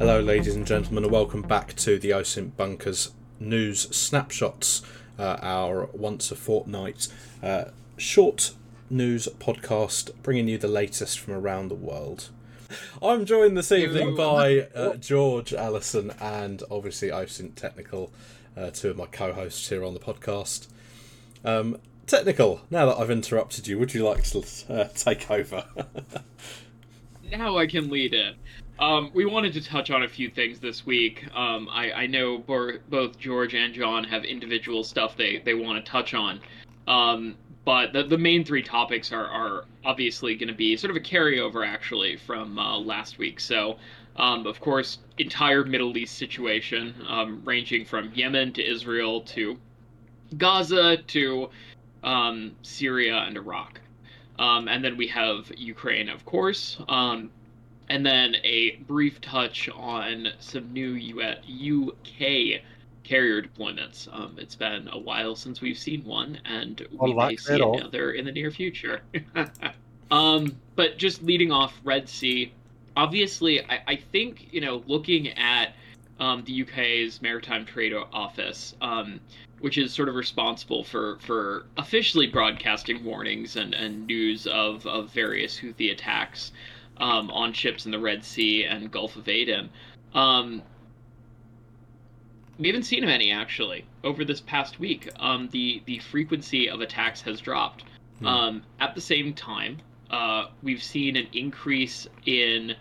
Hello, ladies and gentlemen, and welcome back to the OSINT Bunkers News Snapshots, uh, our once a fortnight uh, short news podcast bringing you the latest from around the world. I'm joined this evening by uh, George, Allison, and obviously OSINT Technical, uh, two of my co hosts here on the podcast. Um, technical, now that I've interrupted you, would you like to uh, take over? now I can lead it. Um, we wanted to touch on a few things this week. Um, I, I, know bo- both George and John have individual stuff they, they want to touch on. Um, but the, the main three topics are, are obviously going to be sort of a carryover, actually, from uh, last week. So, um, of course, entire Middle East situation, um, ranging from Yemen to Israel to Gaza to um, Syria and Iraq. and then we have Ukraine, of course and then a brief touch on some new UK carrier deployments. Um, it's been a while since we've seen one, and we may see another in the near future. um, but just leading off Red Sea, obviously, I, I think you know looking at um, the UK's Maritime Trade Office, um, which is sort of responsible for, for officially broadcasting warnings and, and news of, of various Houthi attacks um, on ships in the Red Sea and Gulf of Aden. Um, we haven't seen many actually over this past week. Um, the the frequency of attacks has dropped. Hmm. Um, at the same time, uh, we've seen an increase in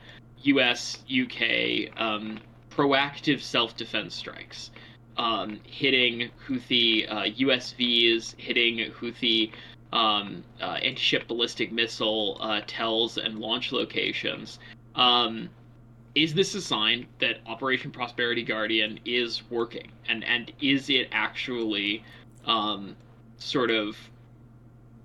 U.S. UK um, proactive self defense strikes, um, hitting Houthi uh, USVs, hitting Houthi um, uh, anti-ship ballistic missile uh, TELs and launch locations. Um, is this a sign that Operation Prosperity Guardian is working, and and is it actually um, sort of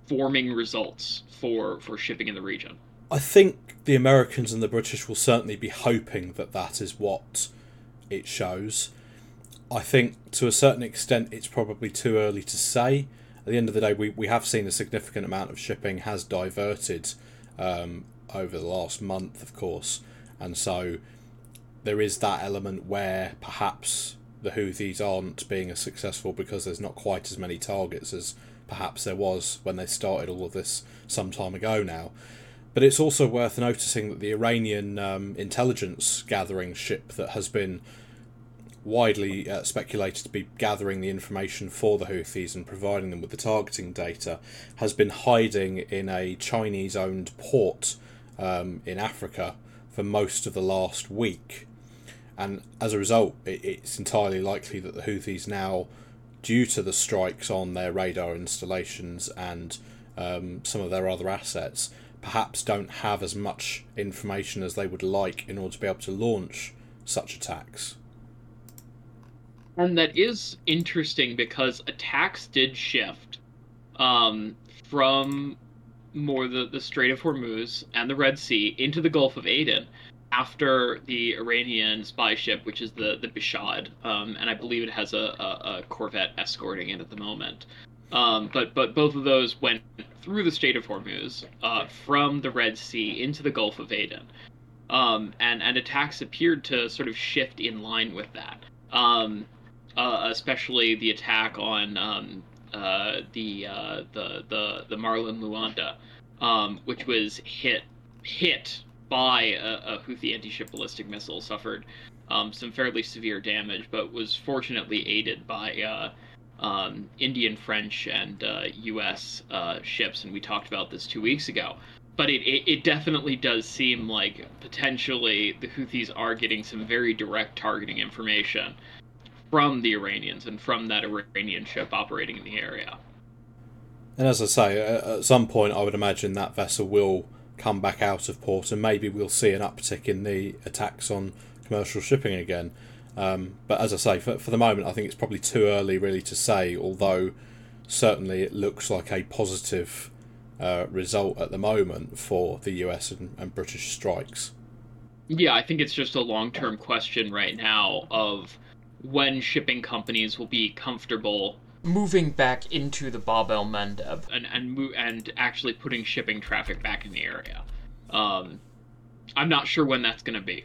forming results for for shipping in the region? I think the Americans and the British will certainly be hoping that that is what it shows. I think to a certain extent it's probably too early to say at the end of the day, we, we have seen a significant amount of shipping has diverted um, over the last month, of course, and so there is that element where perhaps the Houthis aren't being as successful because there's not quite as many targets as perhaps there was when they started all of this some time ago now. But it's also worth noticing that the Iranian um, intelligence gathering ship that has been widely uh, speculated to be gathering the information for the Houthis and providing them with the targeting data, has been hiding in a Chinese owned port um, in Africa for most of the last week. And as a result, it, it's entirely likely that the Houthis now, due to the strikes on their radar installations and um, some of their other assets, perhaps don't have as much information as they would like in order to be able to launch such attacks. And that is interesting because attacks did shift um, from more the, the Strait of Hormuz and the Red Sea into the Gulf of Aden after the Iranian spy ship, which is the the Behshad, um, and I believe it has a, a, a, corvette escorting it at the moment. Um, but but both of those went through the Strait of Hormuz uh, from the Red Sea into the Gulf of Aden, um, and and attacks appeared to sort of shift in line with that. Um, uh, especially the attack on um, uh, the, uh, the the the Marlin Luanda, um, which was hit hit by a, a Houthi anti-ship ballistic missile, suffered um, some fairly severe damage, but was fortunately aided by uh, um, Indian, French, and U.S. Uh, uh, ships, and we talked about this two weeks ago. But it, it, it definitely does seem like potentially the Houthis are getting some very direct targeting information from the Iranians and from that Iranian ship operating in the area. And as I say, at some point, I would imagine that vessel will come back out of port, and maybe we'll see an uptick in the attacks on commercial shipping again. Um, but as I say, for, for the moment, I think it's probably too early really to say, although certainly it looks like a positive uh, result at the moment for the US and, and British strikes. Yeah, I think it's just a long term question right now of when shipping companies will be comfortable moving back into the Bab el Mandeb and and and actually putting shipping traffic back in the area. Um, I'm not sure when that's going to be.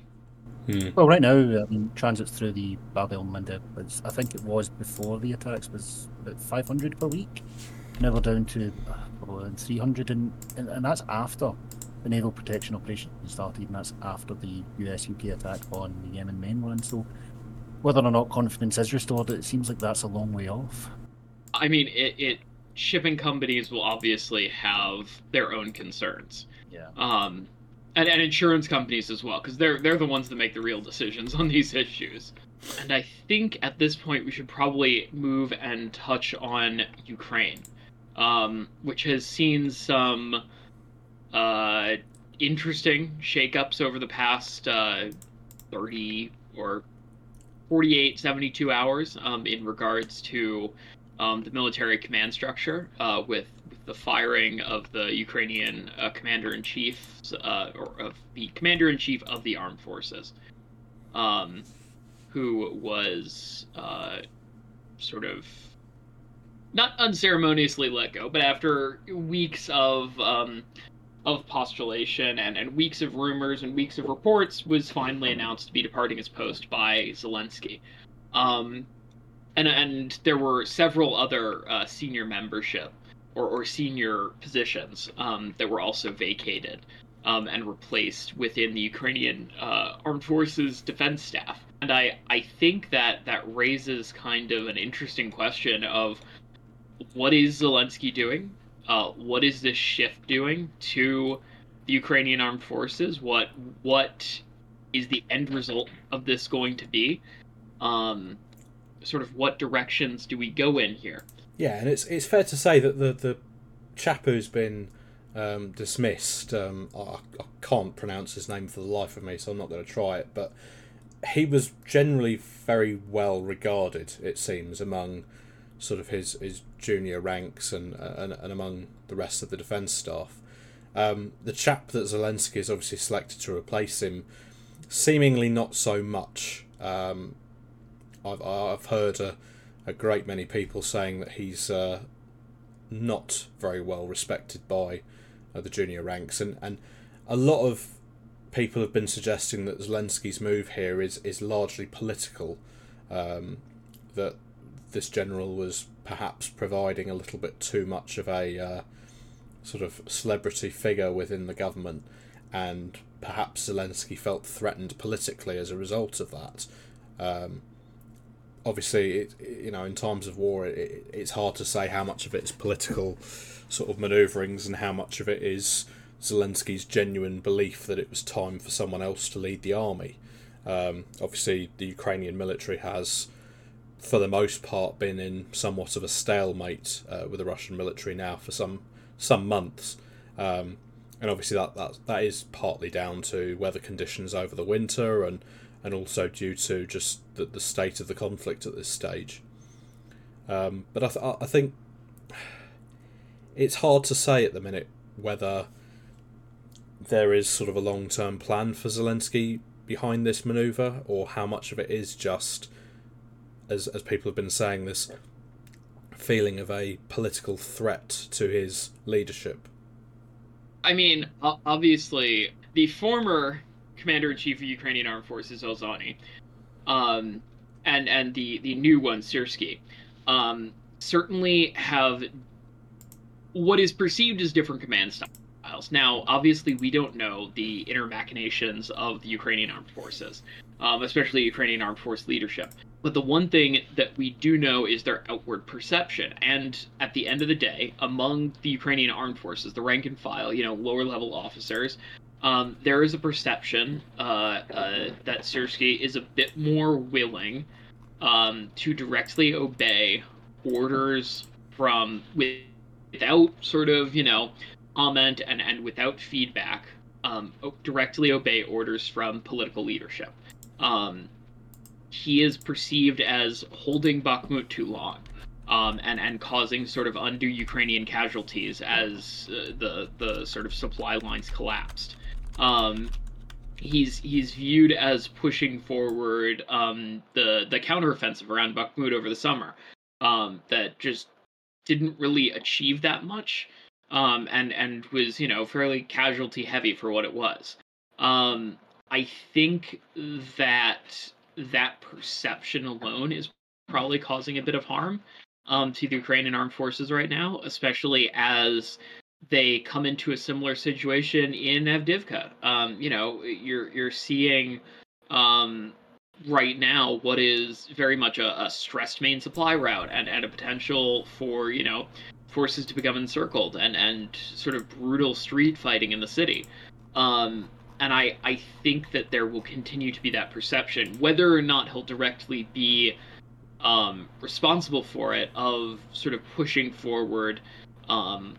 Hmm. Well, right now, I mean, transits through the Bab el Mandeb, was, I think it was before the attacks, was about 500 per week. Now we're down to uh, 300, and, and, and that's after the naval protection operation started, and that's after the US UK attack on the Yemen mainland. So, whether or not confidence is restored, it seems like that's a long way off. I mean, it, it shipping companies will obviously have their own concerns. Yeah. Um, and, and insurance companies as well, because they're they're the ones that make the real decisions on these issues. And I think at this point we should probably move and touch on Ukraine, um, which has seen some uh, interesting shakeups over the past uh, 30 or 48, 72 hours um, in regards to um, the military command structure uh, with, with, the firing of the Ukrainian uh, commander in chief, uh, or of the commander in chief of the armed forces, um, who was uh, sort of not unceremoniously let go, but after weeks of um, of postulation and, and weeks of rumors and weeks of reports, was finally announced to be departing his post by Zelensky. Um, and and there were several other uh, senior membership or, or senior positions um, that were also vacated um, and replaced within the Ukrainian uh, armed forces defense staff. And I, I think that that raises kind of an interesting question of what is Zelensky doing? Uh, what is this shift doing to the Ukrainian armed forces? What what is the end result of this going to be? Um, sort of what directions do we go in here? Yeah, and it's it's fair to say that the the chap who's been um, dismissed, um, I, I, can't pronounce his name for the life of me, so I'm not going to try it. But he was generally very well regarded, it seems, among sort of his, his junior ranks and, and and among the rest of the defence staff. Um, the chap that Zelensky has obviously selected to replace him, seemingly not so much. Um, I've I've heard a, a great many people saying that he's uh, not very well respected by uh, the junior ranks, and and a lot of people have been suggesting that Zelensky's move here is is largely political. Um, that this general was perhaps providing a little bit too much of a uh, sort of celebrity figure within the government, and perhaps Zelensky felt threatened politically as a result of that. Um, obviously, it, you know, in times of war, it, it's hard to say how much of it is political sort of manoeuvrings and how much of it is Zelensky's genuine belief that it was time for someone else to lead the army. Um, obviously, the Ukrainian military has, for the most part, been in somewhat of a stalemate uh, with the Russian military now for some some months. Um, and obviously, that, that that is partly down to weather conditions over the winter and and also due to just the, the state of the conflict at this stage. Um, but I, th- I think it's hard to say at the minute whether there is sort of a long term plan for Zelensky behind this maneuver or how much of it is just, as, as people have been saying, this feeling of a political threat to his leadership. I mean, obviously, the former commander in chief of Ukrainian armed forces, Zelensky, um, and and the the new one, Syrsky, um, certainly have what is perceived as different command styles. Now, obviously, we don't know the inner machinations of the Ukrainian armed forces, um, especially Ukrainian armed force leadership. But the one thing that we do know is their outward perception. And at the end of the day, among the Ukrainian armed forces, the rank and file, you know, lower level officers, um, there is a perception uh, uh, that Syrsky is a bit more willing um, to directly obey orders from without sort of you know comment and and without feedback. Um, directly obey orders from political leadership. Um, he is perceived as holding Bakhmut too long. Um, and and causing sort of undue Ukrainian casualties as uh, the the sort of supply lines collapsed. Um, he's he's viewed as pushing forward um, the the counteroffensive around Bakhmut over the summer um, that just didn't really achieve that much um, and and was you know fairly casualty heavy for what it was. I think that that perception alone is probably causing a bit of harm um, to the Ukrainian armed forces right now, especially as they come into a similar situation in Avdiivka. Um, you know, you're you're seeing um, right now what is very much a, a, stressed main supply route and, and a potential for you know forces to become encircled and and sort of brutal street fighting in the city. Um, and I, I think that there will continue to be that perception, whether or not he'll directly be um, responsible for it, of sort of pushing forward um,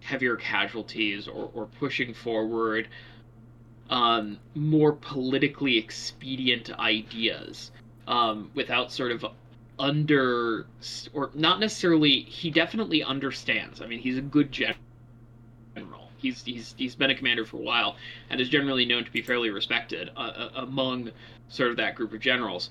heavier casualties or, or pushing forward um, more politically expedient ideas um, without sort of under or not necessarily he definitely understands. I mean he's a good general he's he's he's been a commander for a while and is generally known to be fairly respected uh, uh among sort of that group of generals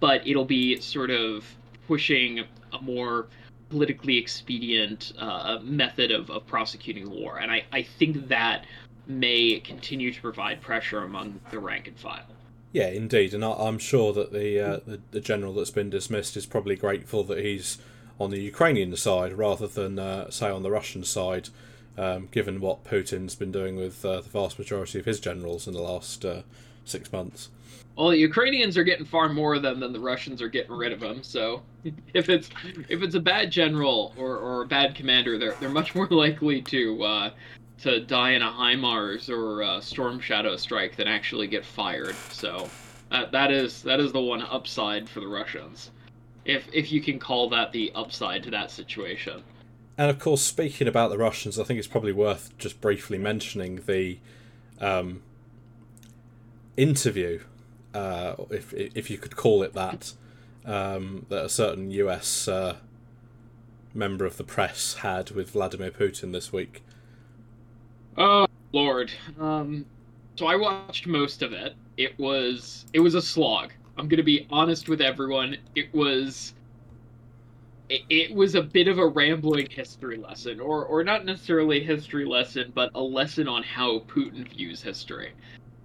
but it'll be sort of pushing a more politically expedient uh, method of, of prosecuting war. And I, I think that may continue to provide pressure among the rank and file. Yeah, indeed, and I, am sure that the, uh, the, the general that's been dismissed is probably grateful that he's on the Ukrainian side rather than uh, say on the Russian side, um, given what Putin's been doing with uh, the vast majority of his generals in the last uh, six months. Well, the Ukrainians are getting far more of them than the Russians are getting rid of them. So, if it's if it's a bad general or, or a bad commander, they're they're much more likely to uh, to die in a HIMARS or a Storm Shadow strike than actually get fired. So, uh, that is that is the one upside for the Russians, if if you can call that the upside to that situation. And of course, speaking about the Russians, I think it's probably worth just briefly mentioning the um, interview uh, if if you could call it that, um, that a certain U.S. Uh, member of the press had with Vladimir Putin this week. Oh Lord! Um, so I watched most of it. It was it was a slog. I'm gonna be honest with everyone. It was it, was a bit of a rambling history lesson, or or not necessarily a history lesson, but a lesson on how Putin views history.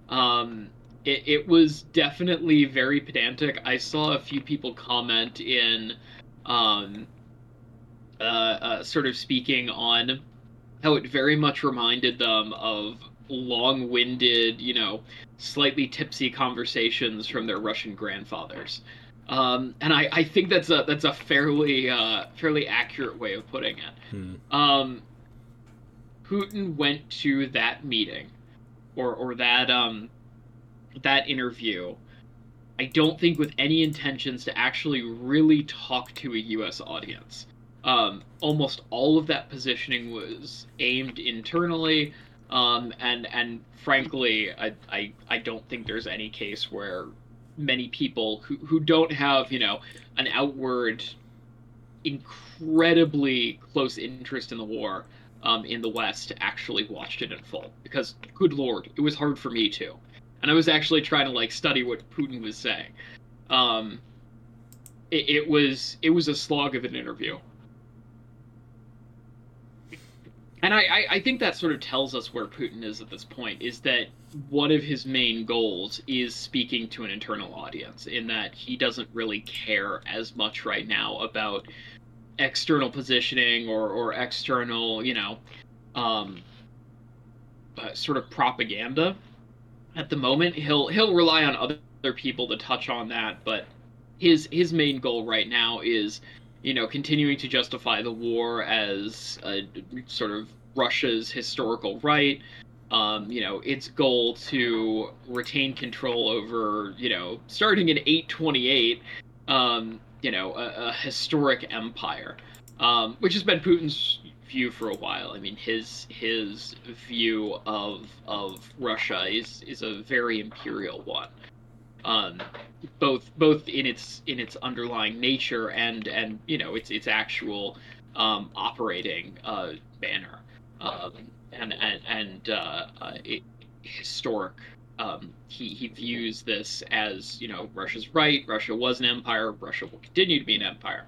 Um, it, it was definitely very pedantic. I saw a few people comment in, um, uh, uh, sort of speaking on how it very much reminded them of long-winded, you know, slightly tipsy conversations from their Russian grandfathers. Um, and I, I think that's a that's a fairly uh, fairly accurate way of putting it. Hmm. Um, Putin went to that meeting, or or that um, that interview, I don't think with any intentions to actually really talk to a U.S. audience. Um, almost all of that positioning was aimed internally, um, and and frankly, I, I I don't think there's any case where many people who who don't have you know an outward incredibly close interest in the war um, in the West actually watched it in full because good lord, it was hard for me to. and I was actually trying to like study what Putin was saying. Um, it, it was it was a slog of an interview, and I, I, think that sort of tells us where Putin is at this point. Is that one of his main goals is speaking to an internal audience, in that he doesn't really care as much right now about external positioning or or external, you know, um, uh, sort of propaganda at the moment. He'll he'll rely on other people to touch on that, but his his main goal right now is, you know, continuing to justify the war as a sort of Russia's historical right. Um, you know, its goal to retain control over, you know, starting in 828, um, you know, a, a historic empire, um, which has been Putin's view for a while. I mean, his his view of of Russia is is a very imperial one, um, both both in its in its underlying nature and and you know its its actual um, operating uh, banner, um, and and and uh, uh, it, historic. Um, he he views this as you know Russia's right. Russia was an empire. Russia will continue to be an empire.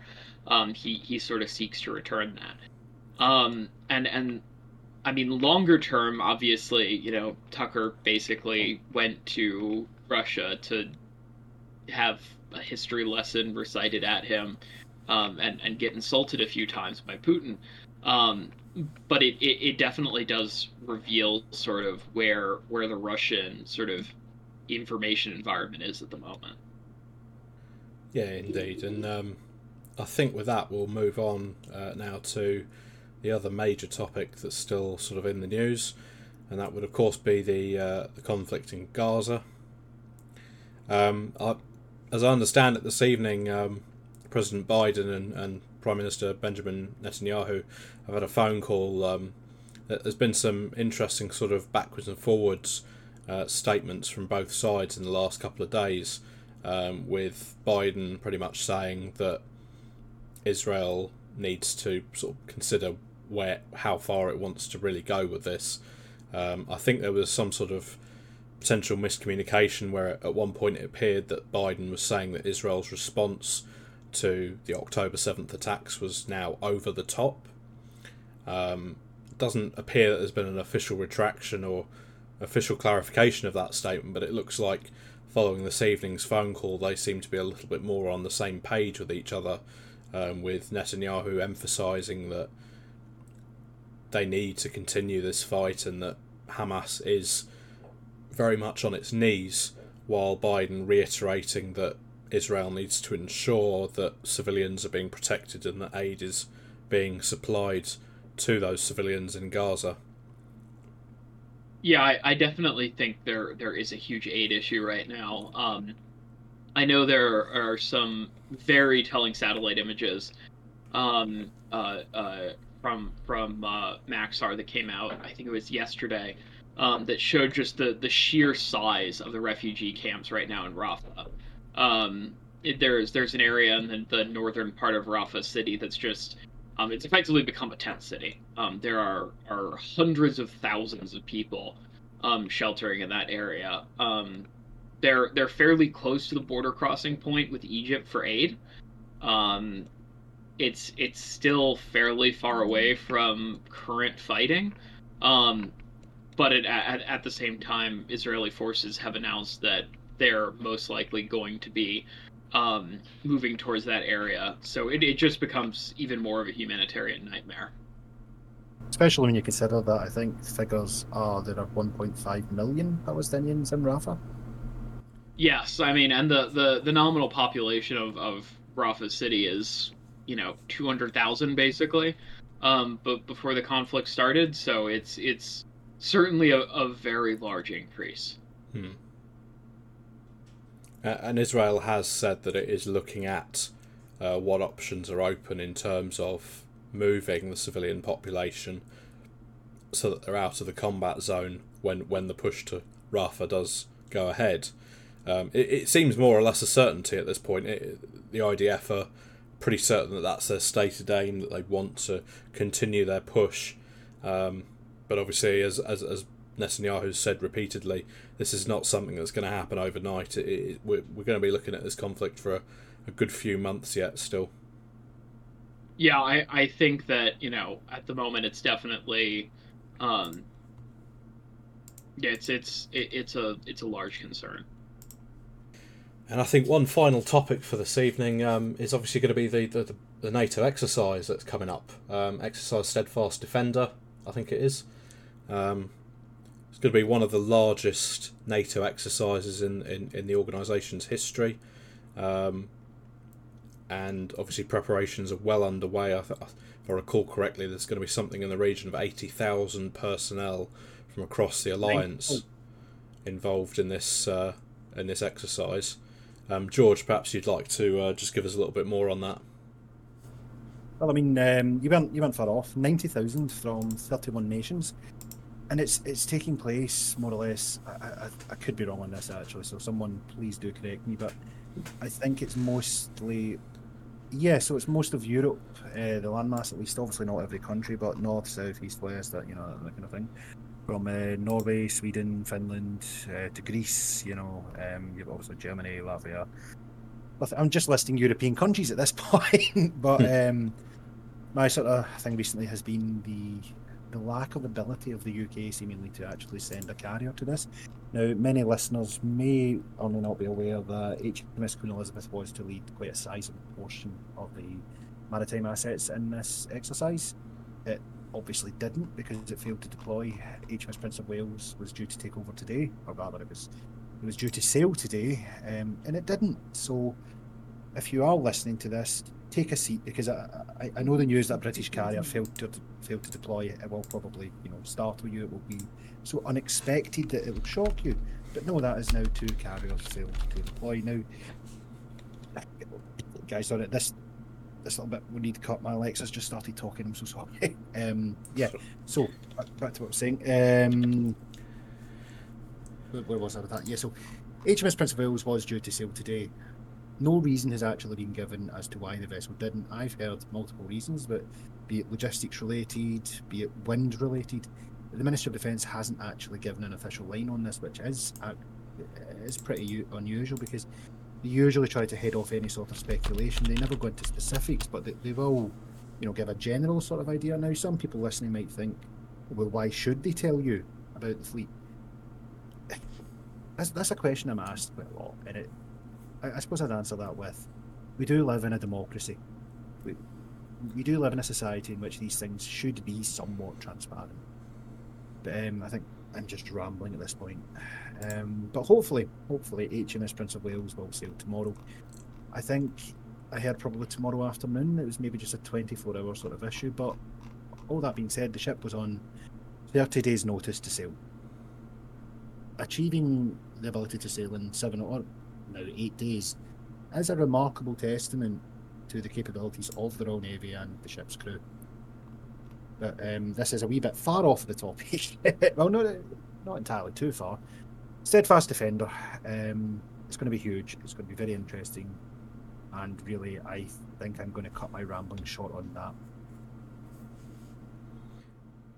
Um, he he sort of seeks to return that. Um, and and I mean, longer term, obviously, you know, Tucker basically went to Russia to have a history lesson recited at him um, and, and get insulted a few times by Putin. Um, but it, it, it, definitely does reveal sort of where where the Russian sort of information environment is at the moment. Yeah, indeed. And um, I think with that, we'll move on uh, now to the other major topic that's still sort of in the news, and that would, of course, be the uh, the conflict in Gaza. Um, I, as I understand it, this evening, um, President Biden and, and Prime Minister Benjamin Netanyahu have had a phone call. Um, there's been some interesting sort of backwards and forwards uh, statements from both sides in the last couple of days, um, with Biden pretty much saying that Israel needs to sort of consider where how far it wants to really go with this. Um, I think there was some sort of potential miscommunication where at one point it appeared that Biden was saying that Israel's response to the October 7th attacks was now over the top. Um, it doesn't appear that there's been an official retraction or official clarification of that statement, but it looks like following this evening's phone call, they seem to be a little bit more on the same page with each other, um, with Netanyahu emphasising that they need to continue this fight and that Hamas is very much on its knees, while Biden reiterating that Israel needs to ensure that civilians are being protected and that aid is being supplied to those civilians in Gaza. Yeah, I, I definitely think there there is a huge aid issue right now. Um, I know there are some very telling satellite images um, uh, uh, from from uh, Maxar that came out. I think it was yesterday. Um, that showed just the, the sheer size of the refugee camps right now in Rafah. Um, it, there's there's an area in the, the, northern part of Rafah city that's just um, it's effectively become a tent city. Um, there are are hundreds of thousands of people um, sheltering in that area. Um, they're they're fairly close to the border crossing point with Egypt for aid. It's it's still fairly far away from current fighting. Um, but it, at, at the same time, Israeli forces have announced that they're most likely going to be um, moving towards that area. So it, it just becomes even more of a humanitarian nightmare. Especially when you consider that I think figures are there are 1.5 million Palestinians in Rafah. Yes, I mean, and the, the, the nominal population of, of Rafah city is, you know, 200,000 basically. Um, but before the conflict started, so it's it's certainly a, a very large increase. Hmm. Uh, and Israel has said that it is looking at uh, what options are open in terms of moving the civilian population so that they're out of the combat zone when, when the push to Rafah does go ahead. Um, it, it, seems more or less a certainty at this point. It, the IDF are pretty certain that that's their stated aim, that they want to continue their push. Um, but obviously, as, as, as Netanyahu has said repeatedly, this is not something that's going to happen overnight. It, it, we're, we're going to be looking at this conflict for a, a good few months yet still. Yeah, I, I think that, you know, at the moment it's definitely um yeah, it's it's it, it's a it's a large concern. And I think one final topic for this evening um, is obviously going to be the, the, the NATO exercise that's coming up. Um, exercise Steadfast Defender, I think it is. Um, it's going to be one of the largest NATO exercises in, in, in the organisation's history. Um, and obviously, preparations are well underway. I th- if I recall correctly, there's going to be something in the region of 80,000 personnel from across the alliance involved in this uh, in this exercise. Um, George, perhaps you'd like to uh, just give us a little bit more on that. Well, I mean, um, you went you went far off. Ninety thousand from thirty-one nations and it's it's taking place more or less. I, I, I, could be wrong on this actually, so someone please do correct me. But I think it's mostly, yeah. So it's most of Europe, uh, the landmass at least. Obviously not every country, but north, south, east, west, that you know that kind of thing. From uh, Norway, Sweden, Finland uh, to Greece, you know, um, you've also Germany, Latvia. I'm just listing European countries at this point, but hmm. um, my sort of thing recently has been the the lack of ability of the UK seemingly to actually send a carrier to this. Now, many listeners may or may not be aware that HMS Queen Elizabeth was to lead quite a sizable portion of the maritime assets in this exercise. It obviously didn't because it failed to deploy. HMS Prince of Wales was due to take over today, or rather, it was it was due to sail today, um, and it didn't. So, if you are listening to this, take a seat because I, I, I know the news that a British carrier failed to failed to deploy. It It will probably you know startle you. It will be so unexpected that it will shock you. But no, that is now two carriers failed to deploy. Now, guys, on it this this little bit we need to cut. My Alexa's just started talking. I'm so sorry. um, yeah. So back to what I was saying. Um, where, was I with that? Yeah. So HMS Prince of Wales was due to sail today. No reason has actually been given as to why the vessel didn't. I've heard multiple reasons, but be it logistics related, be it wind related, the Ministry of Defence hasn't actually given an official line on this, which is uh, is pretty u- unusual because they usually try to head off any sort of speculation. They never go into specifics, but they, they will, you know, give a general sort of idea. Now, some people listening might think, well, why should they tell you about the fleet? That's, that's a question I'm asked quite a lot, and it, I, I suppose I'd answer that with, we do live in a democracy. We, we do live in a society in which these things should be somewhat transparent. But um, I think I'm just rambling at this point. Um, but hopefully, hopefully HMS Prince of Wales will sail tomorrow. I think I heard probably tomorrow afternoon. It was maybe just a 24 hour sort of issue. But all that being said, the ship was on 30 days' notice to sail. Achieving the ability to sail in seven or now eight days is a remarkable testament to the capabilities of the Royal Navy and the ship's crew. But um, this is a wee bit far off the topic. well, no, not entirely too far. Steadfast Defender. Um, it's going to be huge. It's going to be very interesting. And really, I think I'm going to cut my rambling short on that.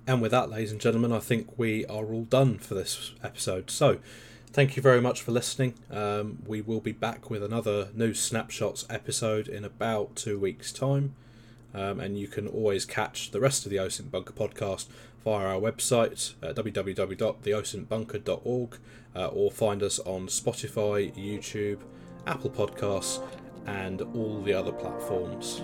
And with that, ladies and gentlemen, I think we are all done for this episode. So, thank you very much for listening. Um, we will be back with another News Snapshots episode in about two weeks' time. Um, and you can always catch the rest of the OSINT Bunker podcast via our website, uh, www.theosintbunker.org, uh, or find us on Spotify, YouTube, Apple Podcasts, and all the other platforms.